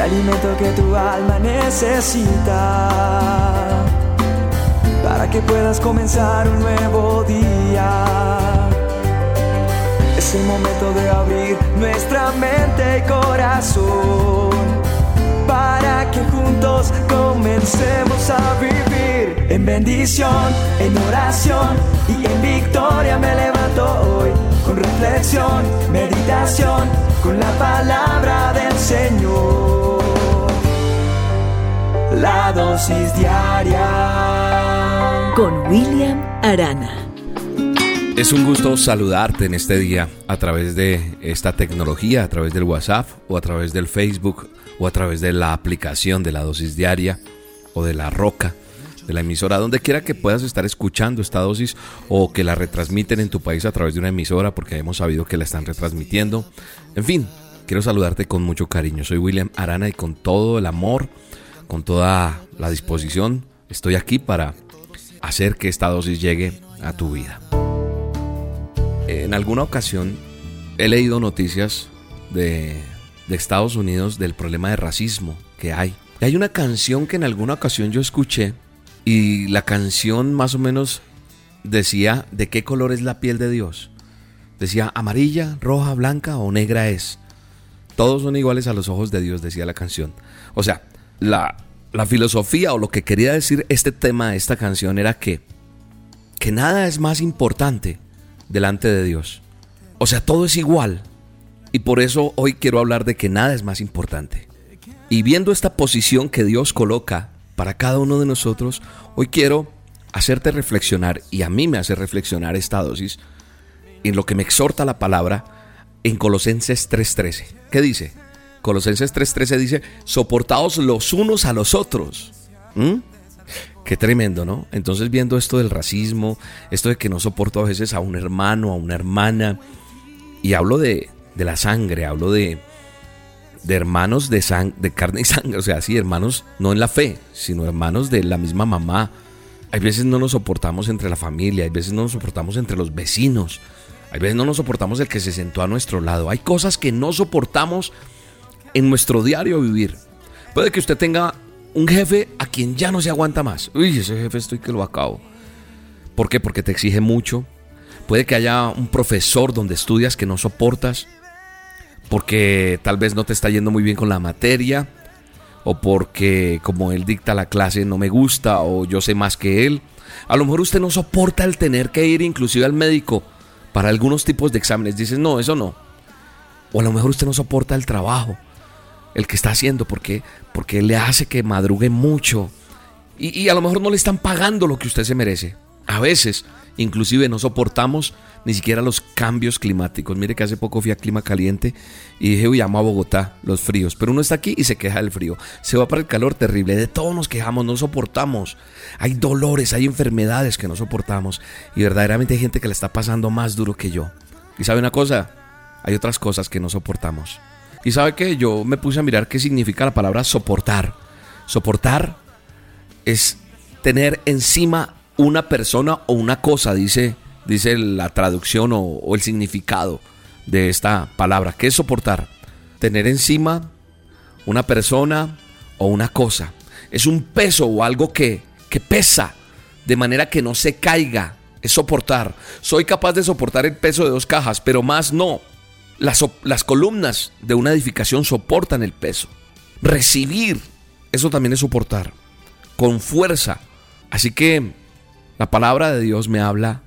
el alimento que tu alma necesita para que puedas comenzar un nuevo día. Es el momento de abrir nuestra mente y corazón para que juntos comencemos a vivir en bendición, en oración y en victoria me levanto hoy con reflexión, meditación, con la palabra dosis diaria con William Arana. Es un gusto saludarte en este día a través de esta tecnología, a través del WhatsApp o a través del Facebook o a través de la aplicación de la dosis diaria o de la roca de la emisora, donde quiera que puedas estar escuchando esta dosis o que la retransmiten en tu país a través de una emisora, porque hemos sabido que la están retransmitiendo. En fin, quiero saludarte con mucho cariño. Soy William Arana y con todo el amor, con toda la disposición, estoy aquí para hacer que esta dosis llegue a tu vida. En alguna ocasión he leído noticias de, de Estados Unidos del problema de racismo que hay. Y hay una canción que en alguna ocasión yo escuché y la canción más o menos decía de qué color es la piel de Dios. Decía amarilla, roja, blanca o negra es. Todos son iguales a los ojos de Dios, decía la canción. O sea, la, la filosofía o lo que quería decir este tema de esta canción era que, que nada es más importante delante de Dios. O sea, todo es igual. Y por eso hoy quiero hablar de que nada es más importante. Y viendo esta posición que Dios coloca para cada uno de nosotros, hoy quiero hacerte reflexionar, y a mí me hace reflexionar esta dosis, en lo que me exhorta la palabra en Colosenses 3.13. ¿Qué dice? Colosenses 3.13 dice, soportaos los unos a los otros. ¿Mm? Qué tremendo, ¿no? Entonces viendo esto del racismo, esto de que no soporto a veces a un hermano, a una hermana, y hablo de, de la sangre, hablo de, de hermanos de, sang de carne y sangre, o sea, sí, hermanos no en la fe, sino hermanos de la misma mamá. Hay veces no nos soportamos entre la familia, hay veces no nos soportamos entre los vecinos, hay veces no nos soportamos el que se sentó a nuestro lado. Hay cosas que no soportamos en nuestro diario vivir. Puede que usted tenga un jefe a quien ya no se aguanta más. Uy, ese jefe estoy que lo acabo. ¿Por qué? Porque te exige mucho. Puede que haya un profesor donde estudias que no soportas porque tal vez no te está yendo muy bien con la materia, o porque como él dicta la clase no me gusta, o yo sé más que él. A lo mejor usted no soporta el tener que ir inclusive al médico para algunos tipos de exámenes. Dices, no, eso no. O a lo mejor usted no soporta el trabajo, el que está haciendo, porque, porque le hace que madrugue mucho. Y, a lo mejor no le están pagando lo que usted se merece. A veces, inclusive, no soportamos ni siquiera los cambios climáticos. Mire que hace poco fui a clima caliente y dije, uy, amo a Bogotá, los fríos. Pero uno está aquí y se queja del frío. Se va para el calor terrible. De todo nos quejamos, no soportamos. Hay dolores, hay enfermedades que no soportamos. Y verdaderamente hay gente que le está pasando más duro que yo. Y sabe una cosa, hay otras cosas que no soportamos. Y sabe que yo me puse a mirar qué significa la palabra soportar. Soportar es tener encima una persona o una cosa, dice dice la traducción o, el significado de esta palabra. ¿Qué es soportar? Tener encima una persona o una cosa. Es un peso o algo que, que pesa de manera que no se caiga. Es soportar. Soy capaz de soportar el peso de dos cajas, pero más no. Las, las columnas de una edificación soportan el peso. Recibir, eso también es soportar. Con fuerza. Así que la palabra de Dios me habla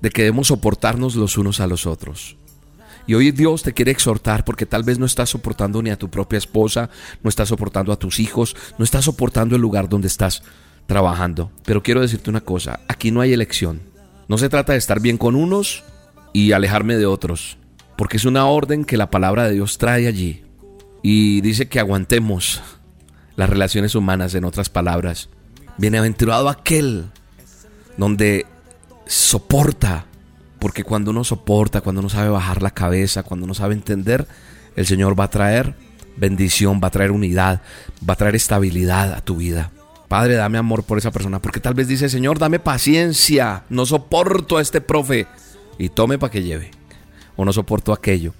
de que debemos soportarnos los unos a los otros. Y hoy Dios te quiere exhortar porque tal vez no estás soportando ni a tu propia esposa, no estás soportando a tus hijos, no estás soportando el lugar donde estás trabajando. Pero quiero decirte una cosa, aquí no hay elección. No se trata de estar bien con unos y alejarme de otros, porque es una orden que la palabra de Dios trae allí. Y dice que aguantemos las relaciones humanas, en otras palabras. Bienaventurado aquel donde soporta, porque cuando uno soporta, cuando uno sabe bajar la cabeza, cuando uno sabe entender, el Señor va a traer bendición, va a traer unidad, va a traer estabilidad a tu vida. Padre, dame amor por esa persona, porque tal vez dice, Señor, dame paciencia, no soporto a este profe y tome para que lleve, o no soporto aquello.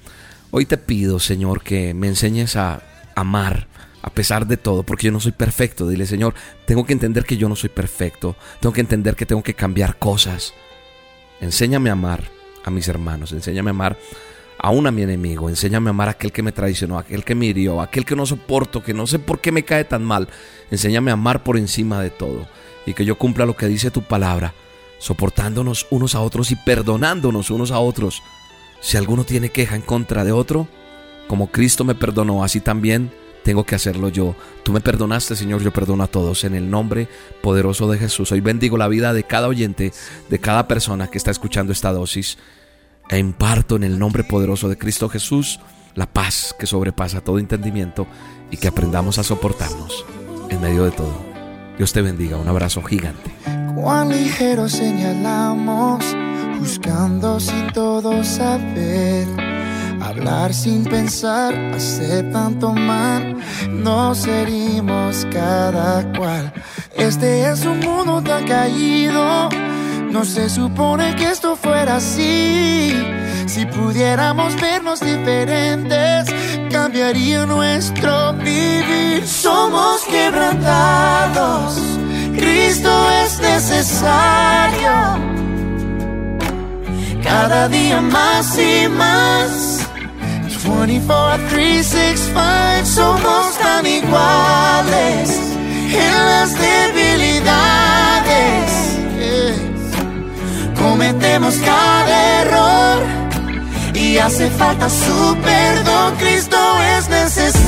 Hoy te pido, Señor, que me enseñes a, amar a pesar de todo, porque yo no soy perfecto. Dile, Señor, tengo que entender que yo no soy perfecto. Tengo que entender que tengo que cambiar cosas. Enséñame a amar a mis hermanos. Enséñame a amar aún a mi enemigo. Enséñame a amar a aquel que me traicionó, a aquel que me hirió, a aquel que no soporto, que no sé por qué me cae tan mal. Enséñame a amar por encima de todo. Y que yo cumpla lo que dice tu palabra, soportándonos unos a otros y perdonándonos unos a otros. Si alguno tiene queja en contra de otro, como Cristo me perdonó, así también tengo que hacerlo yo. Tú me perdonaste, Señor, yo perdono a todos. En el nombre poderoso de Jesús. Hoy bendigo la vida de cada oyente, de cada persona que está escuchando esta dosis. E imparto en el nombre poderoso de Cristo Jesús la paz que sobrepasa todo entendimiento y que aprendamos a soportarnos en medio de todo. Dios te bendiga. Un abrazo gigante. Cuán ligero señalamos, buscando sin todo saber Hablar sin pensar hace tanto mal, nos herimos cada cual. Este es un mundo tan caído, no se supone que esto fuera así. Si pudiéramos vernos diferentes, cambiaría nuestro vivir. Somos quebrantados, Cristo es necesario. Cada día más y más 24, 3, 6, 5 somos tan iguales en las debilidades. Cometemos cada error y hace falta su perdón. Cristo es necesario.